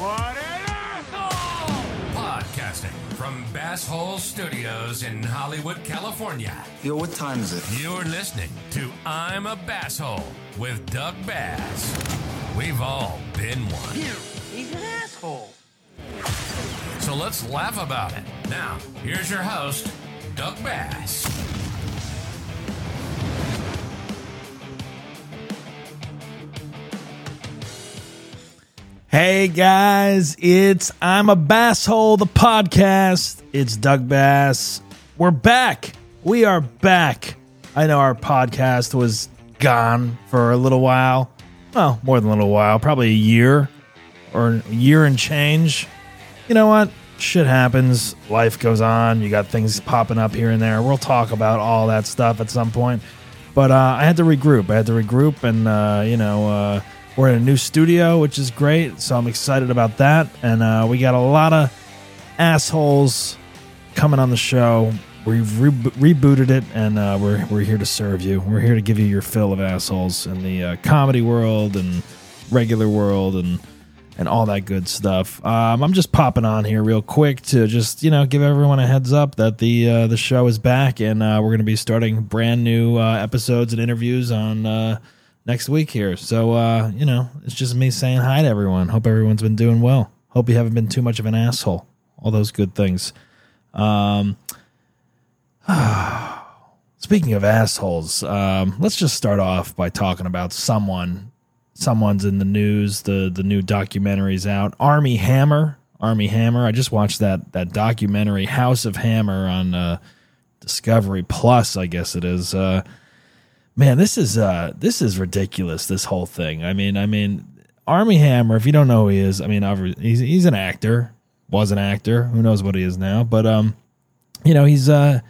What an asshole! Podcasting from Bass Hole Studios in Hollywood, California. Yo, what time is it? You're listening to I'm a Basshole with Doug Bass. We've all been one. He's an asshole. So let's laugh about it. Now, here's your host, Doug Bass. Hey guys, it's I'm a Basshole, the podcast. It's Doug Bass. We're back. We are back. I know our podcast was gone for a little while. Well, more than a little while, probably a year or a year and change. You know what? Shit happens. Life goes on. You got things popping up here and there. We'll talk about all that stuff at some point. But uh, I had to regroup. I had to regroup, and uh, you know, uh, we're in a new studio, which is great. So I'm excited about that. And uh, we got a lot of assholes coming on the show. We've re- rebooted it, and uh, we're we're here to serve you. We're here to give you your fill of assholes in the uh, comedy world and regular world and and all that good stuff. Um, I'm just popping on here real quick to just you know give everyone a heads up that the uh, the show is back, and uh, we're going to be starting brand new uh, episodes and interviews on uh, next week here. So uh, you know, it's just me saying hi to everyone. Hope everyone's been doing well. Hope you haven't been too much of an asshole. All those good things. Um, speaking of assholes, um, let's just start off by talking about someone. Someone's in the news. The the new documentary's out. Armie Hammer. Armie Hammer. I just watched that that documentary House of Hammer on uh, Discovery Plus. I guess it is. Uh, man, this is uh, this is ridiculous. This whole thing. I mean, I mean, Armie Hammer. If you don't know who he is, I mean, he's he's an actor. Was an actor. Who knows what he is now? But um, you know, he's uh,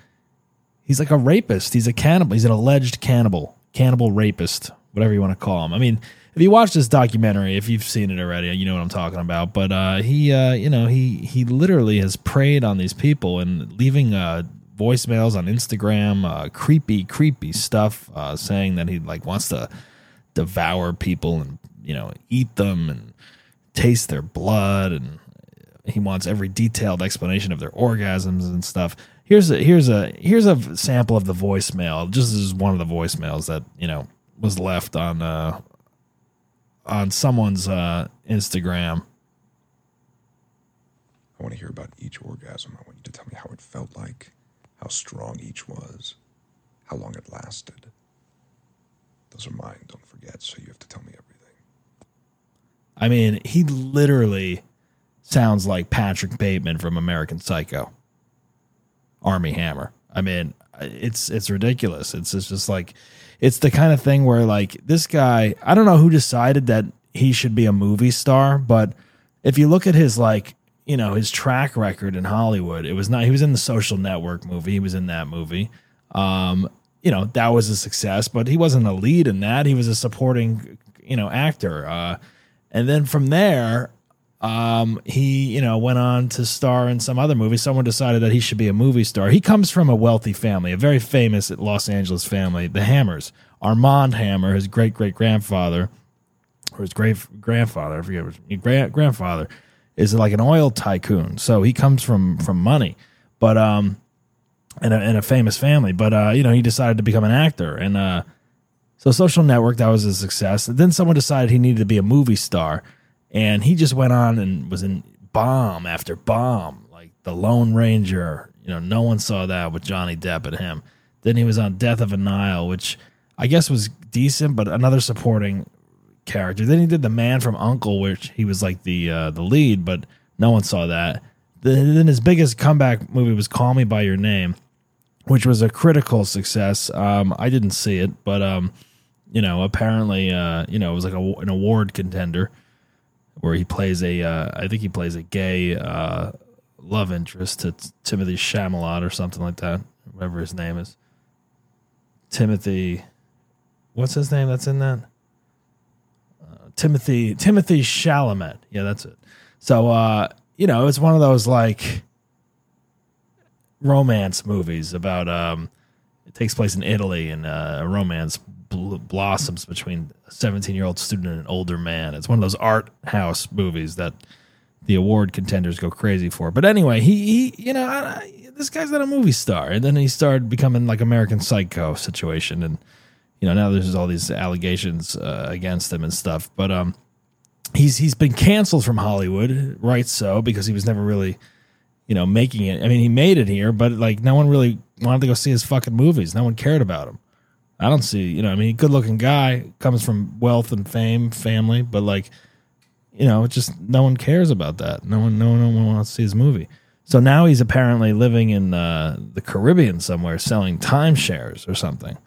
he's like a rapist. He's a cannibal. He's an alleged cannibal, cannibal rapist, whatever you want to call him. I mean, if you watch this documentary, if you've seen it already, you know what I'm talking about. But uh, he, uh, you know, he he literally has preyed on these people and leaving uh, voicemails on Instagram, uh, creepy, creepy stuff, uh, saying that he like wants to devour people and you know eat them and taste their blood and he wants every detailed explanation of their orgasms and stuff. Here's a here's a here's a sample of the voicemail. Just as one of the voicemails that you know was left on uh, on someone's uh, Instagram. I want to hear about each orgasm. I want you to tell me how it felt like, how strong each was, how long it lasted. Those are mine, don't forget, so you have to tell me everything. I mean, he literally sounds like Patrick Bateman from American Psycho. Armie Hammer. I mean, it's it's ridiculous. It's, it's just like it's the kind of thing where like this guy, I don't know who decided that he should be a movie star, but if you look at his like, you know, his track record in Hollywood, it was not he was in the Social Network movie, he was in that movie. Um, you know, that was a success, but he wasn't a lead in that. He was a supporting, you know, actor. Uh and then from there, um, he, you know, went on to star in some other movie. Someone decided that he should be a movie star. He comes from a wealthy family, a very famous Los Angeles family, the Hammers. Armand Hammer, his great great grandfather, or his great grandfather, I forget, his grand grandfather, is like an oil tycoon. So he comes from from money, but um, in a, in a famous family. But uh, you know, he decided to become an actor, and uh, so Social Network that was a success. And then someone decided he needed to be a movie star and he just went on and was in bomb after bomb, like the Lone Ranger. You know, no one saw that with Johnny Depp and him. Then he was on Death of a Nile, which I guess was decent, but another supporting character. Then he did The Man from Uncle, which he was like the uh, the lead, but no one saw that. Then his biggest comeback movie was Call Me by Your Name, which was a critical success. Um, I didn't see it, but um, you know, apparently, uh, you know, it was like a, an award contender where he plays a, uh, I think he plays a gay uh, love interest to T- Timothy Chalamet or something like that, whatever his name is. Timothy, what's his name? That's in that. Timothy Timothy Chalamet. Yeah, that's it. So uh, you know, it's one of those like romance movies about um, it takes place in Italy and uh, a romance bl- blossoms between a 17 year old student and an older man. It's one of those art house movies that the award contenders go crazy for. But anyway, he, he you know, I, I, this guy's not a movie star, and then he started becoming like American Psycho situation, and you know now there's all these allegations uh, against him and stuff. But um, he's he's been canceled from Hollywood, right? So because he was never really, you know, making it. I mean, he made it here, but like no one really wanted to go see his fucking movies. No one cared about him. I don't see, you know, I mean, good looking guy comes from wealth and fame, family, but like, you know, just no one cares about that. No one, no one, no one wants to see his movie. So now he's apparently living in uh, the Caribbean somewhere, selling timeshares or something.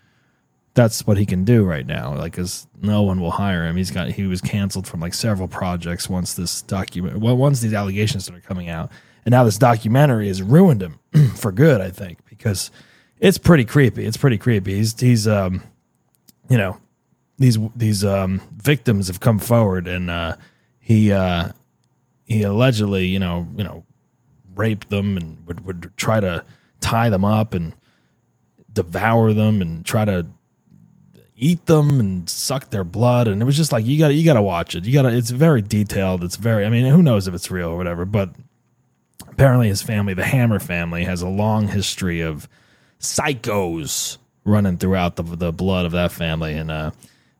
That's what he can do right now. Like, cause no one will hire him. He's got he was canceled from like several projects once this document, well, once these allegations started coming out, and now this documentary has ruined him for good. I think because it's pretty creepy. It's pretty creepy. He's he's um, you know, these these um victims have come forward and uh, he uh, he allegedly you know you know raped them and would would try to tie them up and devour them and try to eat them and suck their blood and it was just like you got to you got to watch it. You got to it's very detailed. It's very I mean who knows if it's real or whatever, but apparently his family, the Hammer family has a long history of psychos running throughout the the blood of that family and uh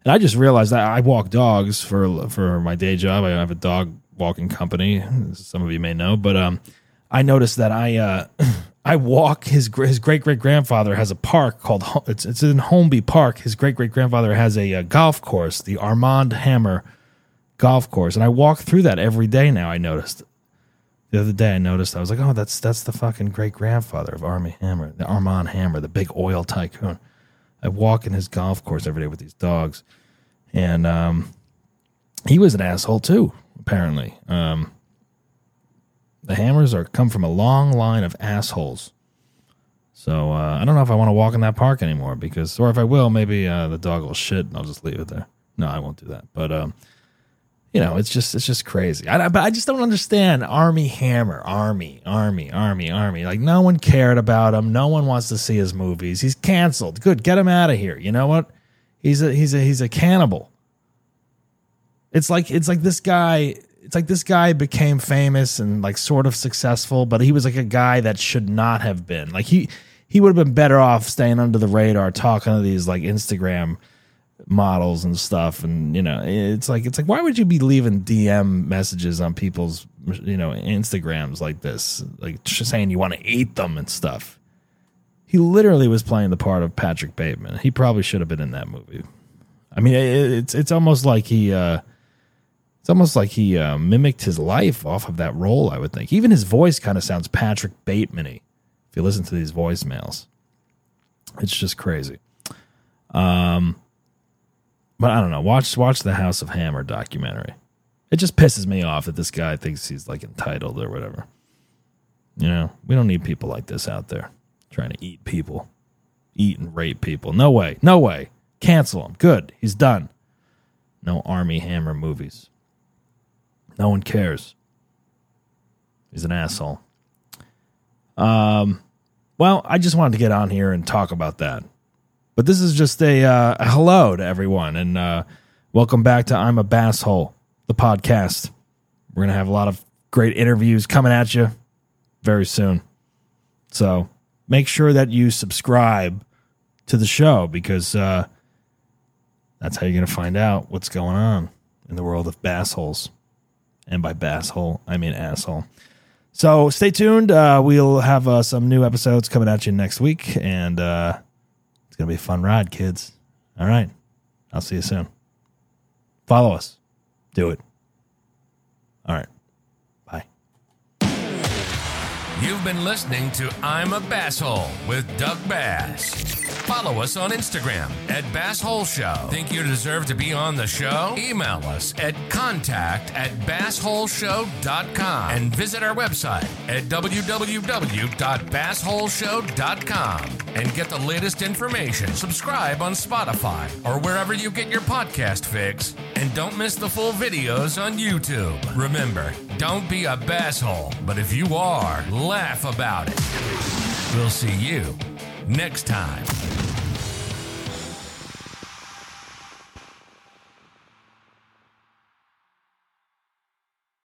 and I just realized that I walk dogs for for my day job. I have a dog walking company. Some of you may know, but um I noticed that I uh I walk his his great great grandfather has a park called it's it's in Holmby Park. His great great grandfather has a, uh golf course, the Armand Hammer golf course, and I walk through that every day now. I noticed the other day I noticed I was like, oh, that's that's the fucking great grandfather of Armie Hammer, the Armand Hammer, the big oil tycoon. I walk in his golf course every day with these dogs, and um, he was an asshole too. Apparently, um, the Hammers are come from a long line of assholes. So uh, I don't know if I want to walk in that park anymore because, or if I will, maybe uh, the dog will shit and I'll just leave it there. No, I won't do that. But um, you know, it's just it's just crazy. I, but I just don't understand Armie Hammer, Armie, Armie, Armie, Armie. Like no one cared about him. No one wants to see his movies. He's canceled. Good, get him out of here. You know what? He's a he's a he's a cannibal. It's like it's like this guy. It's like this guy became famous and like sort of successful, but he was like a guy that should not have been. Like he he would have been better off staying under the radar, talking to these like Instagram models and stuff. And you know it's like it's like why would you be leaving dm messages on people's you know instagrams like this? Like saying you want to eat them and stuff. He literally was playing the part of patrick bateman. He probably should have been in that movie. I mean it, it's it's almost like he uh it's almost like he uh, mimicked his life off of that role i would think even his voice kind of sounds patrick bateman-y if you listen to these voicemails it's just crazy um but I don't know. Watch watch the House of Hammer documentary. It just pisses me off that this guy thinks he's like entitled or whatever. You know, we don't need people like this out there trying to eat people, eat and rape people. No way, no way. Cancel him. Good, he's done. No Armie Hammer movies. No one cares. He's an asshole. Um, well, I just wanted to get on here and talk about that. But this is just a, uh, a hello to everyone, and uh, welcome back to I'm a Basshole, the podcast. We're gonna have a lot of great interviews coming at you very soon. So make sure that you subscribe to the show because uh, that's how you're gonna find out what's going on in the world of bassholes. And by basshole, I mean asshole. So stay tuned. Uh, we'll have uh, some new episodes coming at you next week, and uh, it's going to be a fun ride, kids. All right. I'll see you soon. Follow us. Do it. All right. You've been listening to I'm a Basshole with Doug Bass. Follow us on Instagram at Basshole Show. Think you deserve to be on the show? Email us at contact at bassholeshow.com and visit our website at www.bassholeshow.com and get the latest information. Subscribe on Spotify or wherever you get your podcast fix. And don't miss the full videos on YouTube. Remember, don't be a basshole, but if you are, laugh about it. We'll see you next time.